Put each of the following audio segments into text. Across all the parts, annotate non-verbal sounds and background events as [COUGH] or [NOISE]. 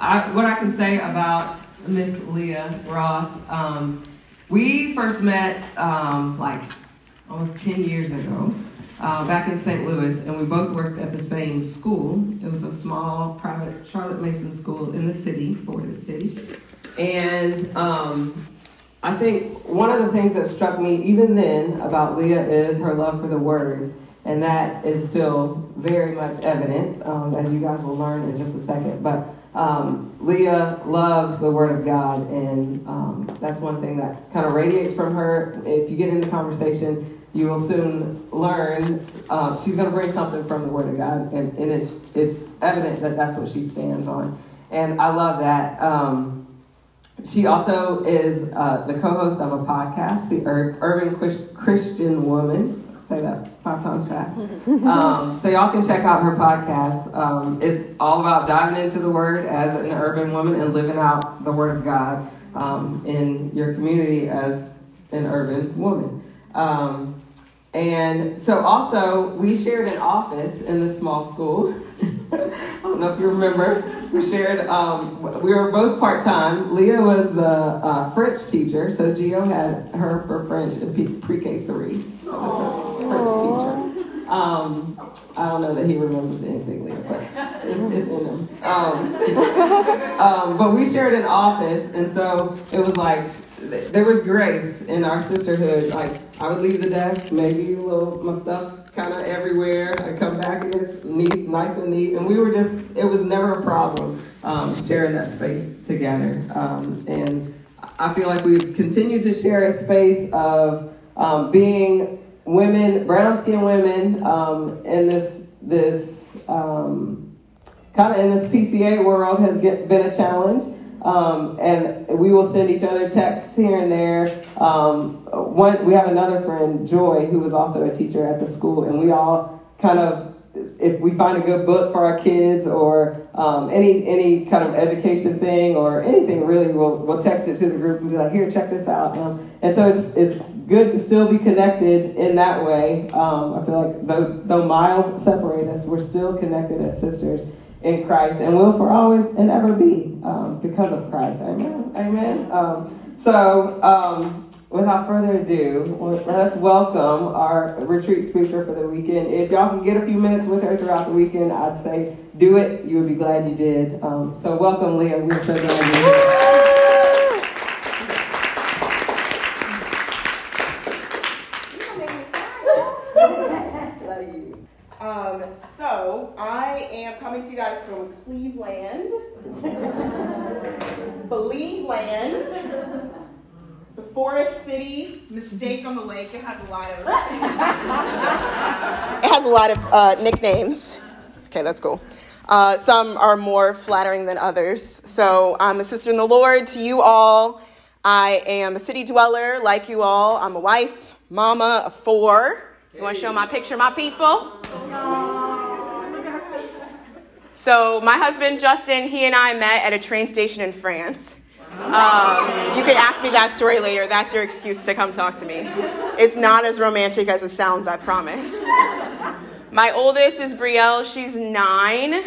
I, what I can say about Miss Leah Ross, um, we first met um, like almost 10 years ago. Uh, back in St. Louis, and we both worked at the same school. It was a small private Charlotte Mason school in the city, for the city. And um, I think one of the things that struck me even then about Leah is her love for the word. And that is still very much evident, um, as you guys will learn in just a second. But um, Leah loves the Word of God, and um, that's one thing that kind of radiates from her. If you get into conversation, you will soon learn um, she's going to bring something from the Word of God, and, and it's it's evident that that's what she stands on, and I love that. Um, she also is uh, the co-host of a podcast, the Ur- Urban Christian Woman. Say that five times fast. Um, so y'all can check out her podcast. Um, it's all about diving into the Word as an urban woman and living out the Word of God um, in your community as an urban woman. Um, and so also we shared an office in the small school. [LAUGHS] I don't know if you remember. We shared. Um, we were both part time. Leah was the uh, French teacher, so Gio had her for French in pre K three. French teacher. Um, I don't know that he remembers anything, Leah, but it's, it's in him. Um, [LAUGHS] um, but we shared an office, and so it was like there was grace in our sisterhood. Like I would leave the desk, maybe a little my stuff kind of everywhere. I come back and it's neat, nice and neat, and we were just. It was never a problem um, sharing that space together. Um, and I feel like we've continued to share a space of um, being women, brown skinned women, um, in this this um, kind of in this PCA world has get, been a challenge. Um, and we will send each other texts here and there. Um, one, we have another friend, Joy, who was also a teacher at the school, and we all kind of, if we find a good book for our kids or um, any any kind of education thing or anything really, we'll, we'll text it to the group and be like, here, check this out. Um, and so it's, it's good to still be connected in that way. Um, I feel like though, though miles separate us, we're still connected as sisters in Christ and will for always and ever be um, because of Christ. Amen. Amen. Um, so, um, without further ado, let us welcome our retreat speaker for the weekend. If y'all can get a few minutes with her throughout the weekend, I'd say do it. You would be glad you did. Um, so, welcome, Leah. We're so glad you're here. coming to you guys from Cleveland, [LAUGHS] Believe Land, the Forest City, Mistake on the Lake. It has a lot of it has a lot of uh, nicknames. Okay, that's cool. Uh, some are more flattering than others. So I'm a sister in the Lord to you all. I am a city dweller like you all. I'm a wife, mama of four. You want to show my picture, my people? So my husband Justin, he and I met at a train station in France. Um, you can ask me that story later. That's your excuse to come talk to me. It's not as romantic as it sounds, I promise. My oldest is Brielle. She's nine.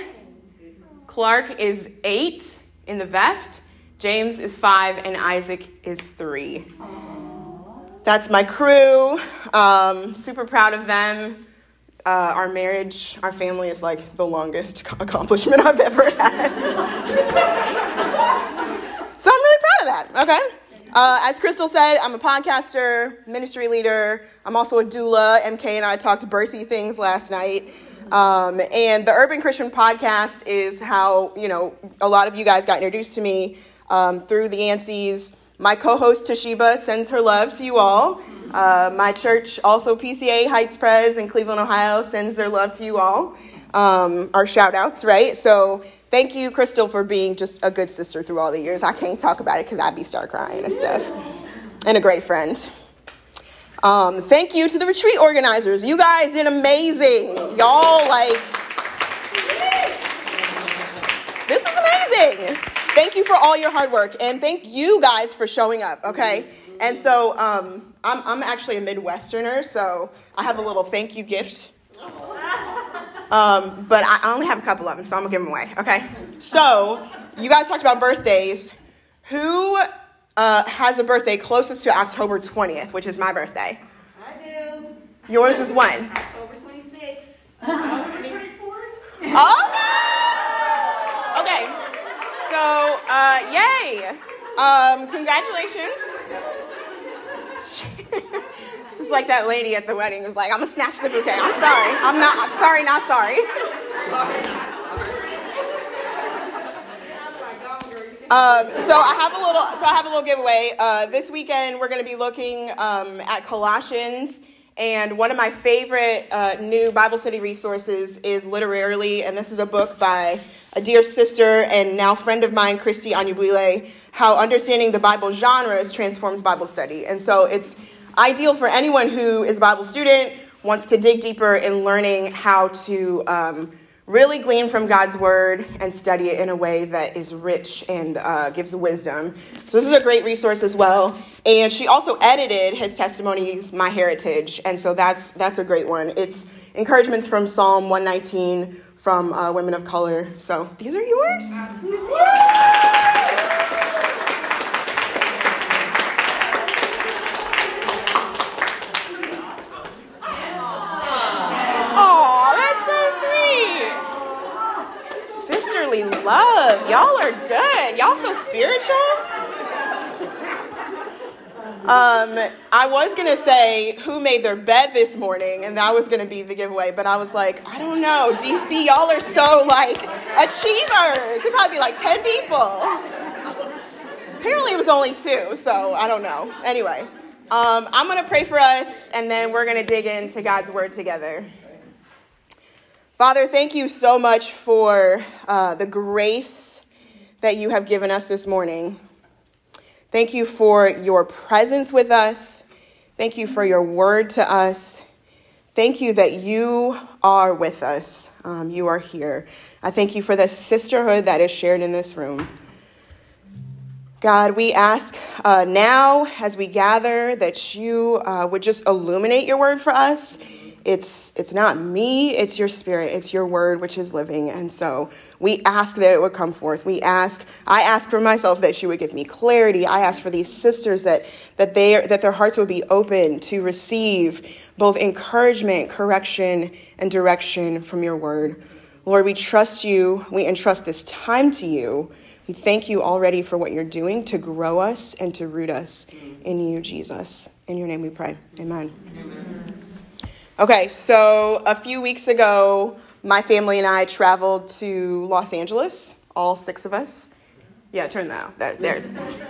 Clark is eight in the vest. James is five, and Isaac is three. That's my crew. Um, super proud of them. Uh, our marriage, our family is like the longest [LAUGHS] accomplishment I've ever had. [LAUGHS] so I'm really proud of that, okay? Uh, as Crystal said, I'm a podcaster, ministry leader. I'm also a doula. MK and I talked birthy things last night. Um, and the Urban Christian Podcast is how, you know, a lot of you guys got introduced to me um, through the ANSYs my co host Toshiba sends her love to you all. Uh, my church, also PCA Heights Pres in Cleveland, Ohio, sends their love to you all. Um, our shout outs, right? So thank you, Crystal, for being just a good sister through all the years. I can't talk about it because I'd be start crying and stuff. And a great friend. Um, thank you to the retreat organizers. You guys did amazing. Y'all, like, this is amazing thank you for all your hard work and thank you guys for showing up okay and so um, I'm, I'm actually a midwesterner so i have a little thank you gift um, but I only have a couple of them so i'm gonna give them away okay so you guys talked about birthdays. Who uh, has a birthday closest to October 20th, which is my birthday? I do. Yours is when? October 26th. October 24th. Oh! [LAUGHS] Okay. So, uh, yay. Um, congratulations. She's just like that lady at the wedding was like, I'm gonna snatch the bouquet. I'm sorry. I'm not, I'm sorry, not sorry. Um, so I have a little. So I have a little giveaway. Uh, this weekend we're to be looking um, at Colossians, and one of my favorite uh, new Bible study resources is Literarily, and this is a book by a dear sister and now friend of mine, Kristie Anyabwile, How Understanding the Bible Genres Transforms Bible Study. And so it's ideal for anyone who is a Bible student, wants to dig deeper in learning how to. Um, really glean from God's word and study it in a way that is rich and uh, gives wisdom. So, this is a great resource as well. And she also edited his testimonies, My Heritage. And so, that's, that's a great one. It's encouragements from Psalm 119 from uh, Women of Color. So, these are yours. love. Y'all are good. Y'all so spiritual. Um, I was gonna say who made their bed this morning, and that was gonna be the giveaway, but I was like, I don't know. DC, y'all are so like achievers. There'd probably be like 10 people. Apparently it was only two, so I don't know. Anyway, um, I'm gonna pray for us, and then we're gonna dig into God's word together. Father, thank you so much for uh, the grace that you have given us this morning. Thank you for your presence with us. Thank you for your word to us. Thank you that you are with us. Um, you are here. I thank you for the sisterhood that is shared in this room. God, we ask uh, now as we gather that you uh, would just illuminate your word for us it's it's not me it's your spirit it's your word which is living. And so we ask that it would come forth. We ask i ask for myself that she would give me clarity. I ask for these sisters that that they that their hearts would be open to receive both encouragement correction and direction from your word. Lord we trust you. We entrust this time to you. We thank you already for what you're doing to grow us and to root us in you jesus. In your name we pray. Amen. amen. Okay, so a few weeks ago, my family and I traveled to Los Angeles, all six of us. Yeah, turn that. They're, they're,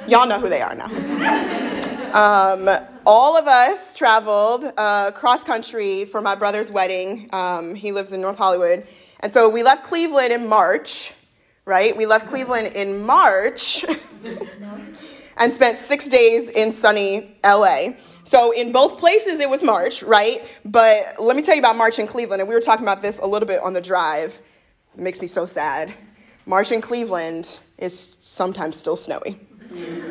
y'all know who they are now. Um, all of us traveled uh, cross country for my brother's wedding. Um, he lives in North Hollywood. And so we left Cleveland in March, right? We left Cleveland in March [LAUGHS] and spent six days in sunny LA. So in both places it was March, right? But let me tell you about March in Cleveland, and we were talking about this a little bit on the drive. It makes me so sad. March in Cleveland is sometimes still snowy.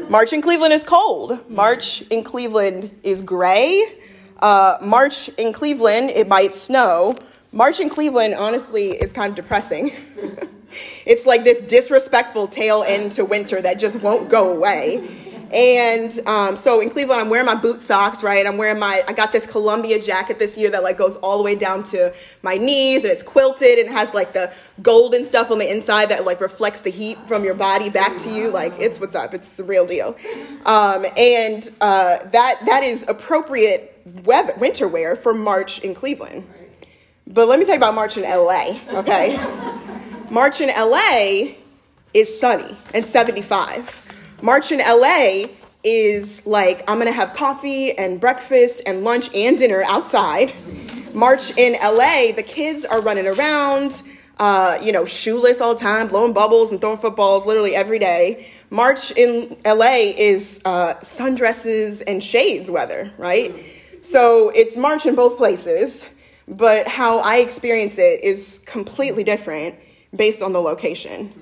March in Cleveland is cold. March in Cleveland is gray. Uh, March in Cleveland, it might snow. March in Cleveland, honestly, is kind of depressing. [LAUGHS] it's like this disrespectful tail end to winter that just won't go away. And um, so in Cleveland, I'm wearing my boot socks, right? I'm wearing my, I got this Columbia jacket this year that like goes all the way down to my knees and it's quilted and has like the golden stuff on the inside that like reflects the heat from your body back to you. Like it's what's up. It's the real deal. Um, and uh, that, that is appropriate weather, winter wear for March in Cleveland. But let me tell you about March in LA, okay? [LAUGHS] March in LA is sunny and 75. March in LA is like I'm gonna have coffee and breakfast and lunch and dinner outside. March in LA, the kids are running around, uh, you know, shoeless all the time, blowing bubbles and throwing footballs literally every day. March in LA is uh, sundresses and shades weather, right? So it's March in both places, but how I experience it is completely different based on the location.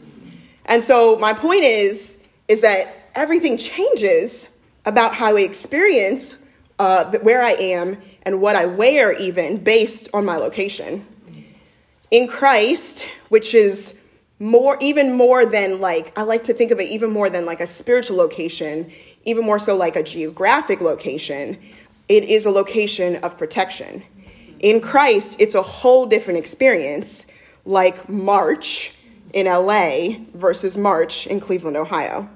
And so my point is, is that everything changes about how I experience uh, where I am and what I wear, even based on my location. In Christ, which is more, even more than like, I like to think of it even more than like a spiritual location, even more so like a geographic location. It is a location of protection. In Christ, it's a whole different experience, like March in LA versus March in Cleveland, Ohio.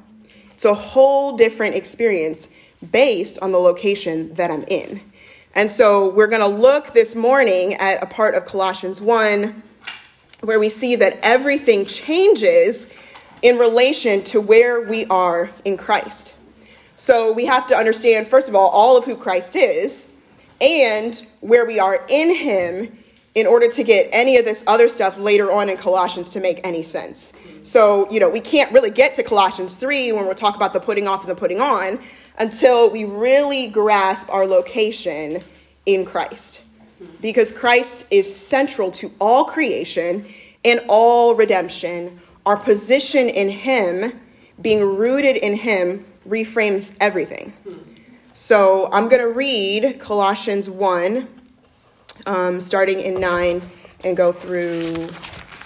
It's a whole different experience based on the location that I'm in. And so we're going to look this morning at a part of Colossians 1 where we see that everything changes in relation to where we are in Christ. So we have to understand, first of all, all of who Christ is and where we are in Him in order to get any of this other stuff later on in Colossians to make any sense. So, you know, we can't really get to Colossians 3 when we're talking about the putting off and the putting on until we really grasp our location in Christ. Because Christ is central to all creation and all redemption. Our position in Him, being rooted in Him, reframes everything. So I'm going to read Colossians 1, um, starting in 9, and go through.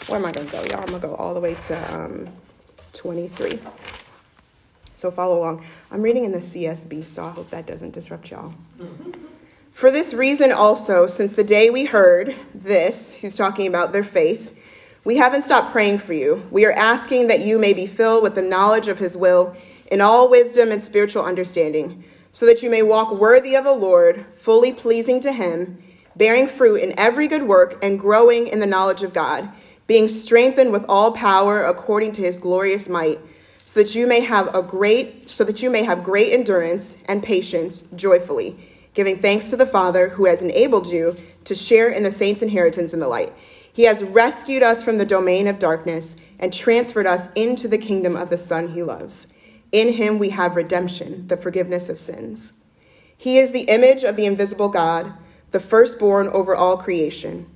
Where am I going to go, y'all? I'm to go all the way to um, 23. So follow along. I'm reading in the CSB, so I hope that doesn't disrupt y'all. For this reason, also, since the day we heard this, he's talking about their faith, we haven't stopped praying for you. We are asking that you may be filled with the knowledge of his will in all wisdom and spiritual understanding, so that you may walk worthy of the Lord, fully pleasing to him, bearing fruit in every good work and growing in the knowledge of God, being strengthened with all power according to his glorious might so that you may have a great so that you may have great endurance and patience joyfully giving thanks to the father who has enabled you to share in the saints inheritance in the light. He has rescued us from the domain of darkness and transferred us into the kingdom of the son he loves. In him we have redemption the forgiveness of sins. He is the image of the invisible god the firstborn over all creation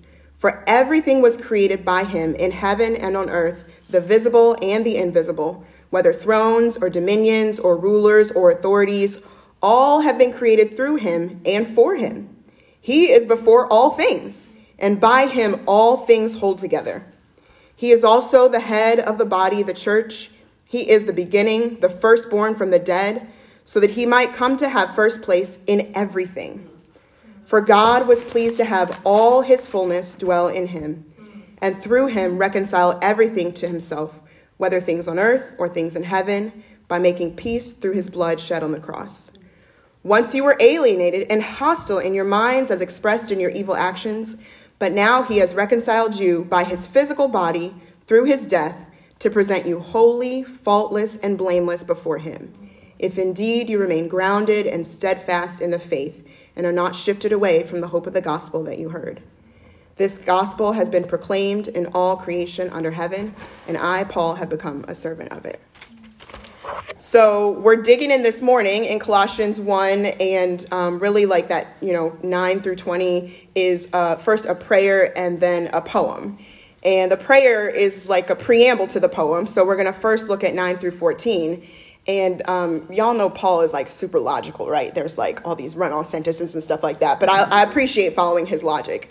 for everything was created by him in heaven and on earth the visible and the invisible whether thrones or dominions or rulers or authorities, all have been created through him and for him. He is before all things, and by him all things hold together. He is also the head of the body, the church. He is the beginning, the firstborn from the dead, so that he might come to have first place in everything. For God was pleased to have all his fullness dwell in him, and through him reconcile everything to himself whether things on earth or things in heaven, by making peace through his blood shed on the cross. Once you were alienated and hostile in your minds as expressed in your evil actions, but now he has reconciled you by his physical body through his death to present you holy, faultless, and blameless before him. If indeed you remain grounded and steadfast in the faith and are not shifted away from the hope of the gospel that you heard. This gospel has been proclaimed in all creation under heaven, and I, Paul, have become a servant of it. So we're digging in this morning in Colossians 1, and um, really like that, you know, 9 through 20 is uh, first a prayer and then a poem. And the prayer is like a preamble to the poem. So we're going to first look at 9 through 14. And um, y'all know Paul is like super logical, right? There's like all these run on sentences and stuff like that. But I, I appreciate following his logic.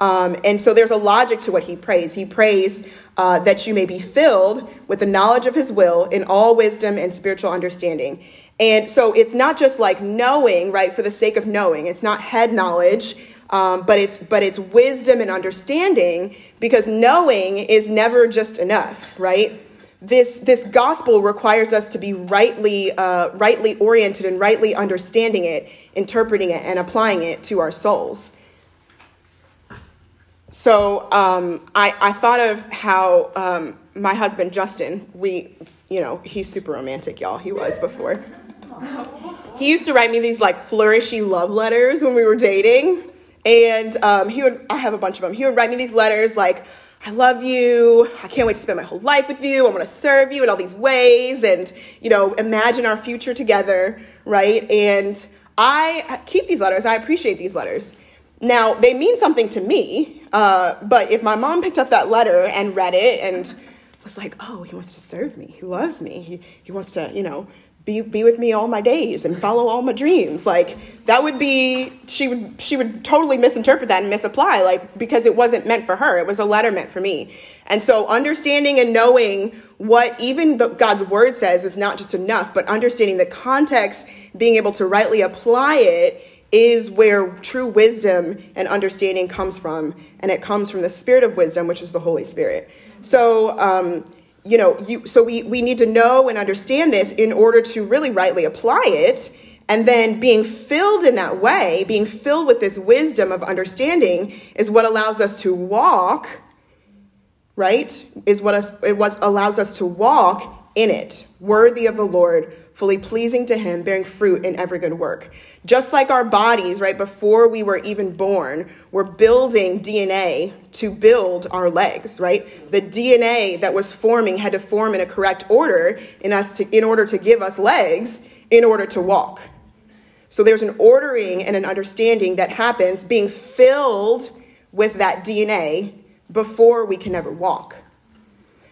Um, and so there's a logic to what he prays. He prays uh, that you may be filled with the knowledge of his will in all wisdom and spiritual understanding. And so it's not just like knowing, right, for the sake of knowing. It's not head knowledge, um, but it's but it's wisdom and understanding because knowing is never just enough, right? This this gospel requires us to be rightly uh, rightly oriented and rightly understanding it, interpreting it, and applying it to our souls. So um, I, I thought of how um, my husband Justin, we, you know, he's super romantic, y'all. He was before. He used to write me these like flourishy love letters when we were dating, and um, he would. I have a bunch of them. He would write me these letters like, "I love you. I can't wait to spend my whole life with you. I want to serve you in all these ways, and you know, imagine our future together, right?" And I keep these letters. I appreciate these letters. Now, they mean something to me, uh, but if my mom picked up that letter and read it and was like, oh, he wants to serve me, he loves me, he, he wants to, you know, be, be with me all my days and follow all my dreams. Like that would be she would she would totally misinterpret that and misapply like because it wasn't meant for her. It was a letter meant for me. And so understanding and knowing what even the, god's word says is not just enough but understanding the context being able to rightly apply it is where true wisdom and understanding comes from. And it comes from the spirit of wisdom which is the holy spirit. So um, you know, you, so we, we need to know and understand this in order to really rightly apply it. And then being filled in that way, being filled with this wisdom of understanding is what allows us to walk, right? Is what us, it was, allows us to walk in it, worthy of the Lord, fully pleasing to Him, bearing fruit in every good work. Just like our bodies, right, before we were even born, we're building DNA to build our legs, right? The DNA that was forming had to form in a correct order in us to, in order to give us legs in order to walk. So there's an ordering and an understanding that happens being filled with that DNA before we can ever walk.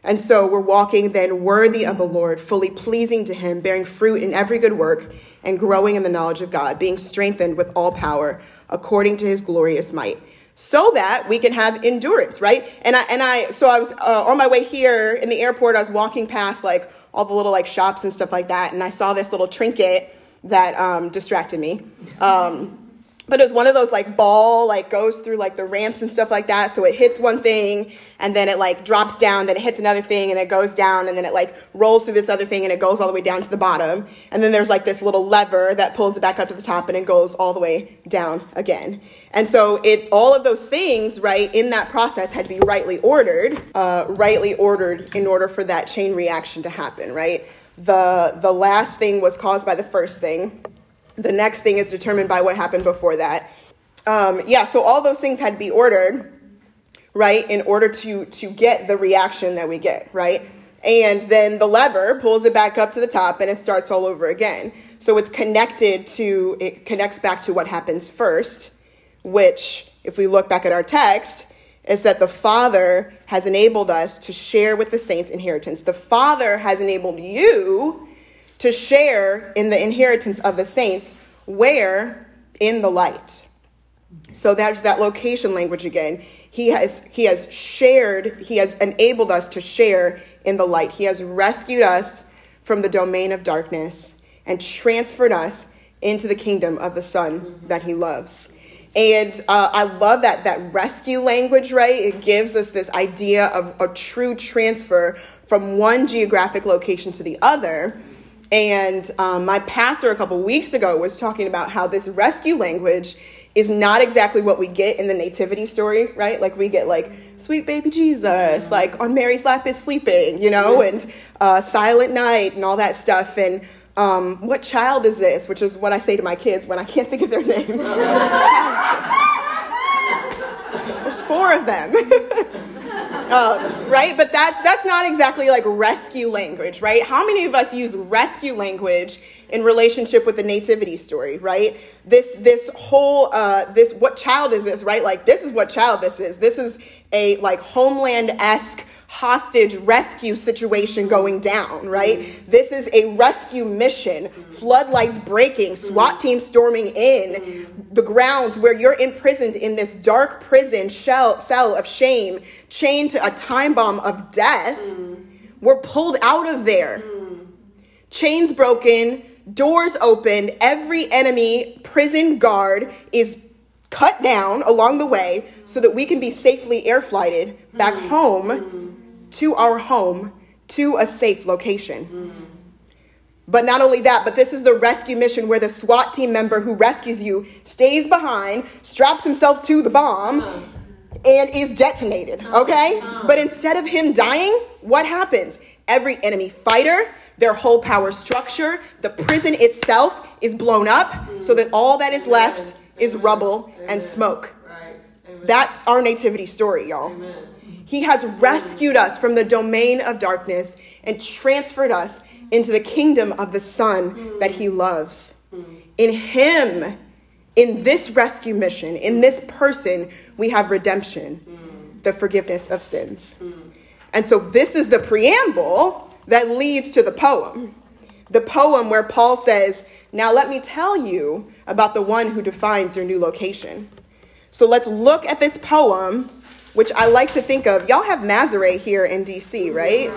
And so we're walking then worthy of the Lord, fully pleasing to Him, bearing fruit in every good work, and growing in the knowledge of God, being strengthened with all power according to His glorious might, so that we can have endurance, right? And I and I so I was uh, on my way here in the airport. I was walking past like all the little like shops and stuff like that, and I saw this little trinket that um, distracted me. Um, but it was one of those like ball like goes through like the ramps and stuff like that so it hits one thing and then it like drops down then it hits another thing and it goes down and then it like rolls through this other thing and it goes all the way down to the bottom. And then there's like this little lever that pulls it back up to the top and it goes all the way down again. And so it all of those things right in that process had to be rightly ordered uh, rightly ordered in order for that chain reaction to happen right? The the last thing was caused by the first thing. The next thing is determined by what happened before that. Um, yeah, so all those things had to be ordered, right, in order to to get the reaction that we get, right? And then the lever pulls it back up to the top and it starts all over again. So it's connected to it connects back to what happens first, which if we look back at our text, is that the Father has enabled us to share with the saints inheritance. The Father has enabled you to share in the inheritance of the saints where in the light so there's that location language again he has he has shared he has enabled us to share in the light. He has rescued us from the domain of darkness and transferred us into the kingdom of the son that he loves. And uh, i love that that rescue language right? It gives us this idea of a true transfer from one geographic location to the other. And um, my pastor a couple weeks ago was talking about how this rescue language is not exactly what we get in the nativity story, right? Like we get like sweet baby Jesus, like on Mary's lap is sleeping, you know, and uh, silent night and all that stuff. And um, what child is this? Which is what I say to my kids when I can't think of their names. [LAUGHS] There's four of them. [LAUGHS] Uh, right? But that's that's not exactly like rescue language, right? How many of us use rescue language in relationship with the nativity story, right? This this whole uh, this what child is this, right? Like this is what child this is. This is a like homeland esque hostage rescue situation going down, right? Mm-hmm. This is a rescue mission. Floodlights breaking, SWAT team storming in the grounds where you're imprisoned in this dark prison shell, cell of shame, chained to a time bomb of death. We're pulled out of there. Chains broken, doors opened, every enemy prison guard is cut down along the way so that we can be safely air flighted back home to our home to a safe location. Mm. But not only that, but this is the rescue mission where the SWAT team member who rescues you stays behind, straps himself to the bomb, and is detonated. Okay? But instead of him dying, what happens? Every enemy fighter, their whole power structure, the prison itself is blown up so that all that is left is rubble and smoke. That's our nativity story, y'all. Amen. He has rescued us from the domain of darkness and transferred us into the kingdom of the Son that He loves. In Him, in this rescue mission, in this person, we have redemption, the forgiveness of sins. And so, this is the preamble that leads to the poem. the poem where Paul says, Now let me tell you about the one who defines your new location. So let's look at this poem, which I like to think of. Y'all have Mazare here in DC, right?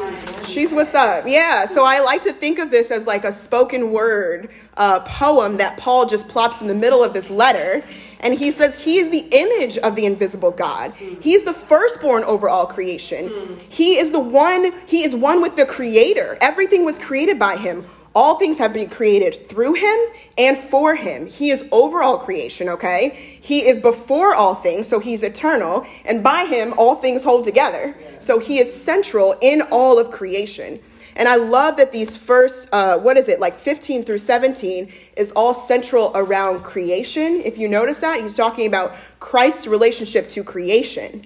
She's what's up. Yeah, so I like to think of this as like a spoken word uh, poem that Paul just plops in the middle of this letter. And he says he is the image of the invisible God. He's the firstborn over all creation. He is the one, he is one with the creator. Everything was created by him. All things have been created through him and for him. He is over all creation, okay? He is before all things, so he's eternal. And by him, all things hold together. So he is central in all of creation. And I love that these first, uh, what is it, like 15 through 17, is all central around creation. If you notice that, he's talking about Christ's relationship to creation.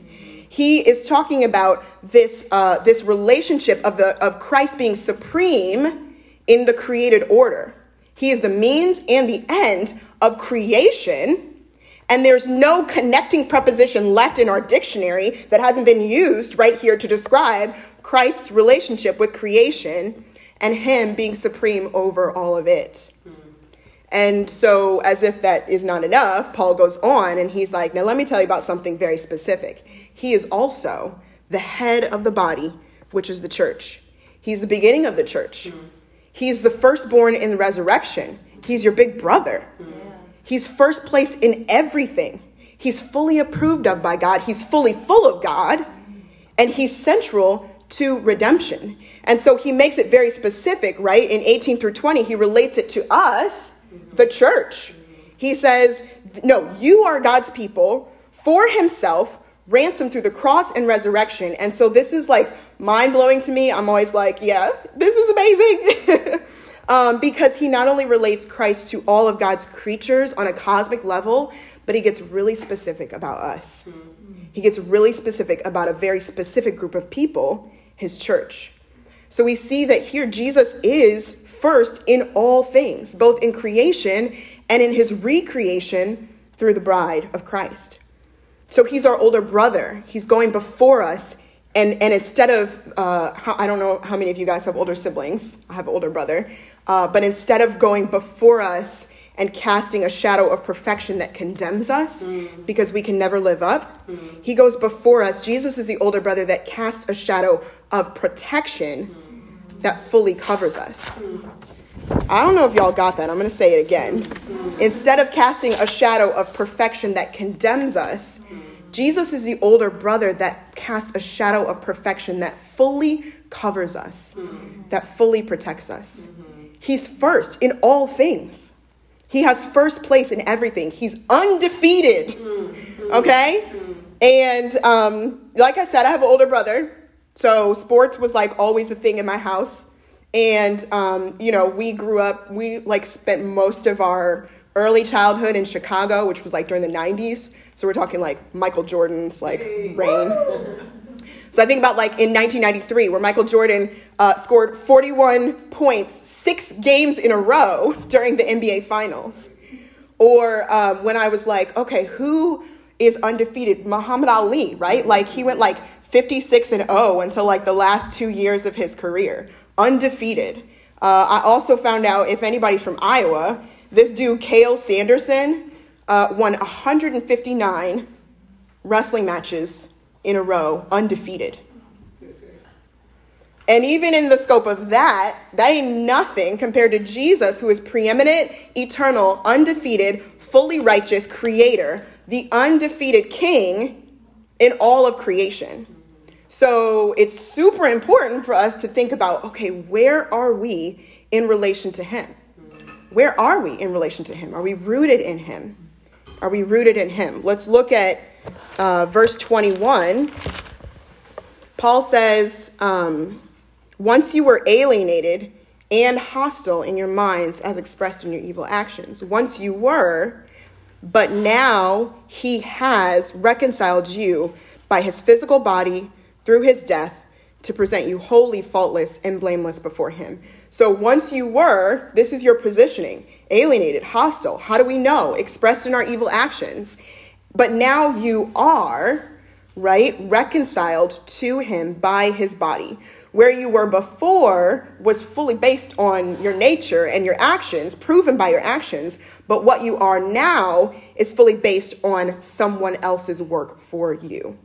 He is talking about this, uh, this relationship of, the, of Christ being supreme in the created order. He is the means and the end of creation. And there's no connecting preposition left in our dictionary that hasn't been used right here to describe Christ's relationship with creation and Him being supreme over all of it. And so, as if that is not enough, Paul goes on and he's like, Now, let me tell you about something very specific. He is also the head of the body, which is the church. He's the beginning of the church. He's the firstborn in the resurrection. He's your big brother. He's first place in everything. He's fully approved of by God. He's fully full of God. And he's central to redemption. And so he makes it very specific, right? In 18 through 20, he relates it to us, the church. He says, No, you are God's people for himself, ransomed through the cross and resurrection. And so this is like mind blowing to me. I'm always like, Yeah, this is amazing. [LAUGHS] um, because he not only relates Christ to all of God's creatures on a cosmic level, but he gets really specific about us. He gets really specific about a very specific group of people, his church. So we see that here Jesus is first in all things, both in creation and in his recreation through the bride of Christ. So he's our older brother. He's going before us. And, and instead of, uh, how, I don't know how many of you guys have older siblings. I have an older brother. Uh, but instead of going before us and casting a shadow of perfection that condemns us mm. because we can never live up. Mm. He goes before us. Jesus is the older brother that casts a shadow of protection mm. that fully covers us. I don't know if y'all got that. I'm going to say it again. Instead of casting a shadow of perfection that condemns us, Jesus is the older brother that casts a shadow of perfection that fully covers us, that fully protects us. He's first in all things. He has first place in everything. He's undefeated. Okay? And um, like I said, I have an older brother. So sports was like always a thing in my house. And, um, you know, we grew up, we like spent most of our early childhood in Chicago, which was like during the 90s. So we're talking like Michael Jordan's like reign. So I think about like in 1993, where Michael Jordan uh, scored 41 points six games in a row [LAUGHS] during the NBA Finals. Or um, when I was like, okay, who is undefeated? Muhammad Ali, right? Like he went like 56 and 0 until like the last two years of his career, undefeated. Uh, I also found out if anybody from Iowa, this dude, Cael Sanderson, uh, won 159 wrestling matches in a row, undefeated. And even in the scope of that, that ain't nothing compared to Jesus, who is preeminent, eternal, undefeated, fully righteous creator, the undefeated king in all of creation. So it's super important for us to think about okay, where are we in relation to him? Where are we in relation to him? Are we rooted in him? Are we rooted in him? Let's look at uh, verse 21, Paul says, um, Once you were alienated and hostile in your minds as expressed in your evil actions. Once you were, but now he has reconciled you by his physical body through his death to present you wholly faultless and blameless before him. So once you were, this is your positioning alienated, hostile. How do we know? Expressed in our evil actions. But now you are, right, reconciled to him by his body. Where you were before was fully based on your nature and your actions, proven by your actions, but what you are now is fully based on someone else's work for you.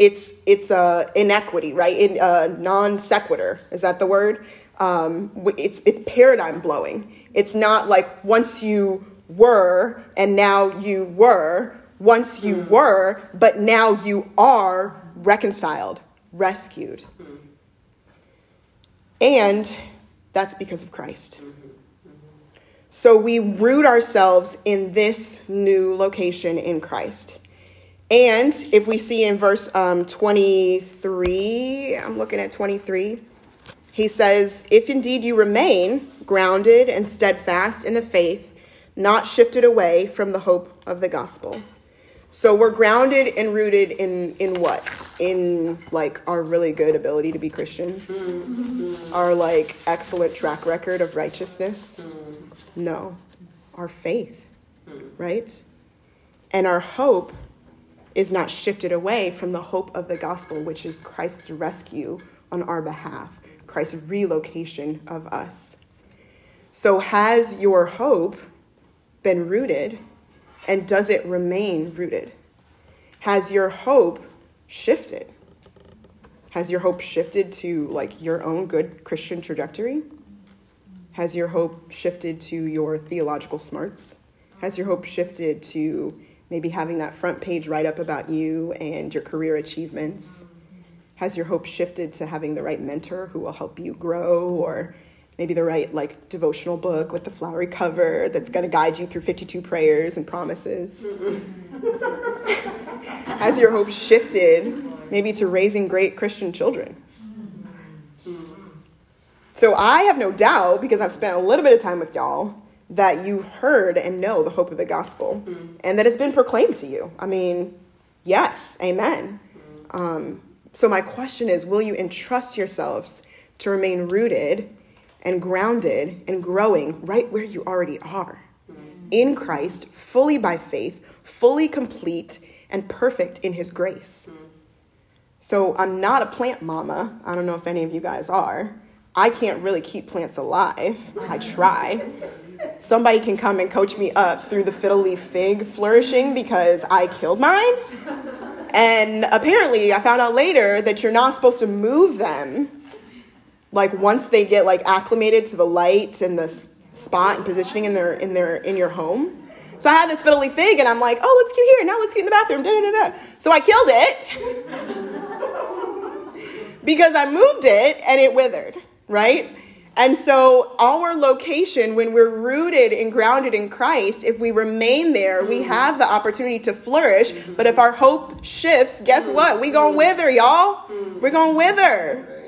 It's it's a inequity, right? In uh, non sequitur, is that the word? Um, it's it's paradigm blowing. It's not like once you were and now you were, once you were, but now you are reconciled, rescued. And that's because of Christ. So we root ourselves in this new location in Christ. And if we see in verse um, 23, I'm looking at 23, he says, If indeed you remain grounded and steadfast in the faith, not shifted away from the hope of the gospel. So we're grounded and rooted in in what? In like our really good ability to be Christians. Mm-hmm. Our like excellent track record of righteousness. Mm. No. Our faith. Mm. Right? And our hope is not shifted away from the hope of the gospel, which is Christ's rescue on our behalf, Christ's relocation of us. So has your hope been rooted and does it remain rooted? Has your hope shifted? Has your hope shifted to like your own good Christian trajectory? Has your hope shifted to your theological smarts? Has your hope shifted to maybe having that front page write up about you and your career achievements? Has your hope shifted to having the right mentor who will help you grow or maybe the right like devotional book with the flowery cover that's going to guide you through 52 prayers and promises? [LAUGHS] Has your hope shifted maybe to raising great christian children? So i have no doubt because i've spent a little bit of time with y'all that you heard and know the hope of the gospel and that it's been proclaimed to you. I mean yes amen. Um, so my question is will you entrust yourselves to remain rooted and grounded and growing right where you already are mm-hmm. in Christ, fully by faith, fully complete and perfect in His grace. Mm-hmm. So I'm not a plant mama. I don't know if any of you guys are. I can't really keep plants alive. I try. Somebody can come and coach me up through the fiddle leaf fig flourishing because I killed mine. And apparently, I found out later that you're not supposed to move them like once they get like acclimated to the light and the spot and positioning in their in their in your home. So I had this fiddly fig, and I'm like, oh, looks cute here. Now looks cute in the bathroom. Da, da, da, da. So I killed it [LAUGHS] because I moved it and it withered, right? And so, our location, when we're rooted and grounded in Christ, if we remain there, we mm-hmm. have the opportunity to flourish. Mm-hmm. But if our hope shifts, guess mm-hmm. what? We gonna wither, y'all. We're gonna wither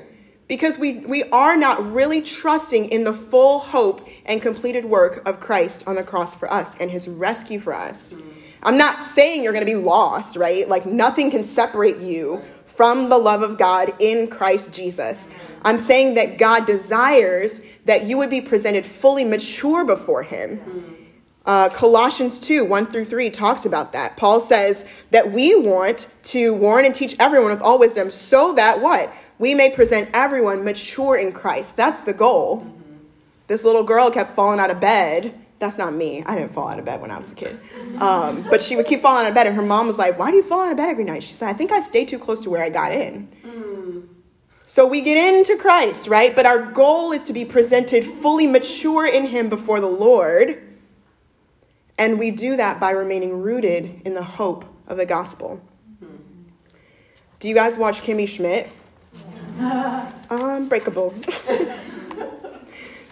because we, we are not really trusting in the full hope and completed work of Christ on the cross for us and his rescue for us. I'm not saying you're going to be lost, right? Like nothing can separate you from the love of God in Christ Jesus. I'm saying that God desires that you would be presented fully mature before him. Uh, Colossians 2 1 through 3 talks about that. Paul says that we want to warn and teach everyone with all wisdom so that what? we may present everyone mature in Christ. That's the goal. This little girl kept falling out of bed. That's not me. I didn't fall out of bed when I was a kid. Um, but she would keep falling out of bed, and her mom was like, Why do you fall out of bed every night? She said, I think I stay too close to where I got in. Mm. So we get into Christ, right? But our goal is to be presented fully mature in Him before the Lord. And we do that by remaining rooted in the hope of the gospel. Mm-hmm. Do you guys watch Kimmy Schmidt? Unbreakable. [LAUGHS]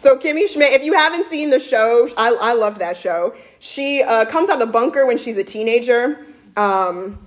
so Kimmy Schmidt, if you haven't seen the show, I, I love that show. She uh, comes out of the bunker when she's a teenager. Um,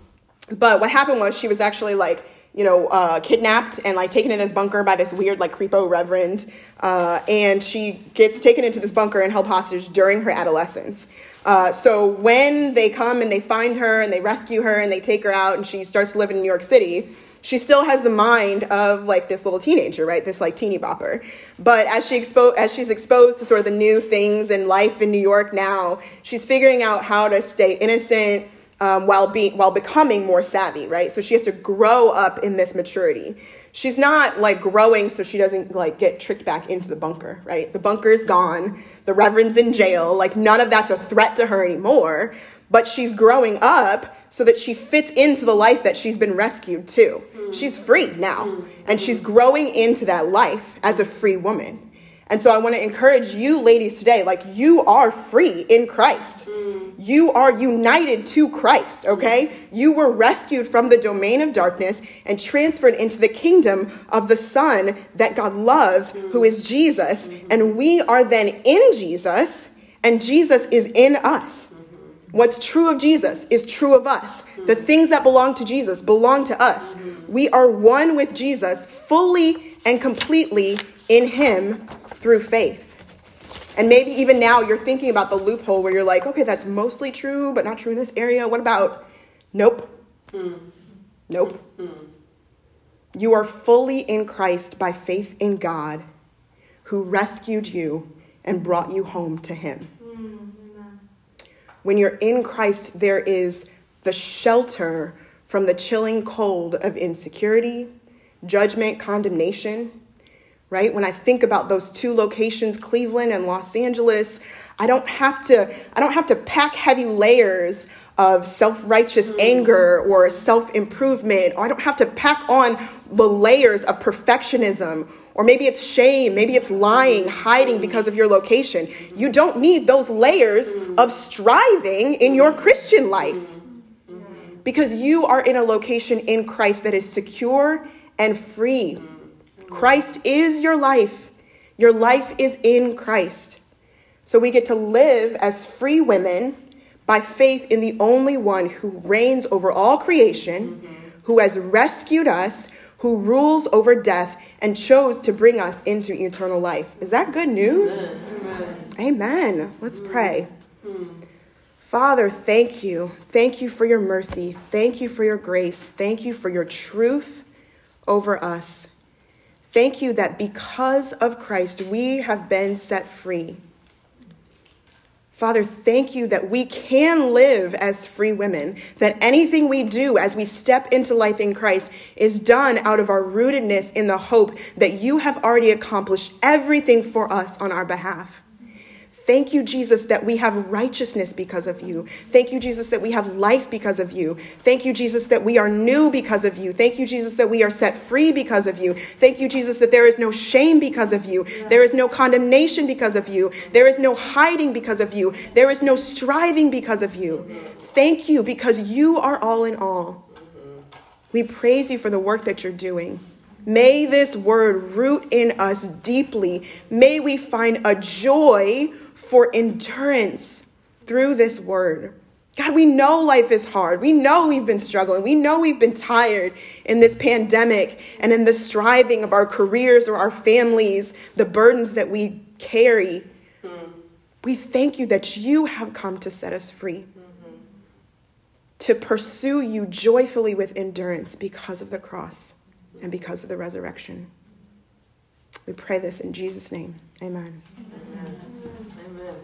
but what happened was she was actually like, you know, uh, kidnapped and like taken in this bunker by this weird like creepo reverend. Uh, and she gets taken into this bunker and held hostage during her adolescence. Uh, so when they come and they find her and they rescue her and they take her out and she starts to live in New York City, she still has the mind of like this little teenager, right? This like teeny bopper. But as she expo- as she's exposed to sort of the new things in life in New York now, she's figuring out how to stay innocent um, while being while becoming more savvy, right? So she has to grow up in this maturity. She's not like growing so she doesn't like get tricked back into the bunker, right? The bunker's gone. The reverend's in jail. Like none of that's a threat to her anymore. But she's growing up so that she fits into the life that she's been rescued to. Hmm. She's free now. Hmm. And she's growing into that life as a free woman. And so I want to encourage you ladies today like you are free in Christ. Hmm. You are united to Christ, okay? You were rescued from the domain of darkness and transferred into the kingdom of the Son that God loves, who is Jesus. And we are then in Jesus, and Jesus is in us. What's true of Jesus is true of us. The things that belong to Jesus belong to us. We are one with Jesus fully and completely in Him through faith. And maybe even now you're thinking about the loophole where you're like, okay, that's mostly true, but not true in this area. What about? Nope. Nope. You are fully in Christ by faith in God, who rescued you and brought you home to Him. When you're in Christ, there is the shelter from the chilling cold of insecurity, judgment, condemnation right? When I think about those two locations, Cleveland and Los Angeles, I don't have to I don't have to pack heavy layers of self-righteous mm. anger or self-improvement. Or I don't have to pack on the layers of perfectionism or maybe it's shame, maybe it's lying, mm. hiding because of your location. You don't need those layers mm. of striving in your Christian life. Mm. Because you are in a location in Christ that is secure and free Christ is your life. Your life is in Christ. So we get to live as free women by faith in the only one who reigns over all creation, mm-hmm. who has rescued us, who rules over death, and chose to bring us into eternal life. Is that good news? Amen. Amen. Let's pray. Mm-hmm. Father, thank you. Thank you for your mercy. Thank you for your grace. Thank you for your truth over us. Thank you that because of Christ, we have been set free. Father, thank you that we can live as free women, that anything we do as we step into life in Christ is done out of our rootedness in the hope that you have already accomplished everything for us on our behalf. Thank you, Jesus, that we have righteousness because of you. Thank you, Jesus, that we have life because of you. Thank you, Jesus, that we are new because of you. Thank you, Jesus, that we are set free because of you. Thank you, Jesus, that there is no shame because of you. There is no condemnation because of you. There is no hiding because of you. There is no striving because of you. Thank you because you are all in all. We praise you for the work that you're doing. May this word root in us deeply. May we find a joy for endurance through this word. God, we know life is hard. We know we've been struggling. We know we've been tired in this pandemic and in the striving of our careers or our families, the burdens that we carry. Mm. We thank you that you have come to set us free, mm-hmm. to pursue you joyfully with endurance because of the cross and because of the resurrection. We pray this in Jesus' name. Amen. Amen.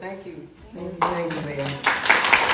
Thank you. Thank you, thank you, Mayor.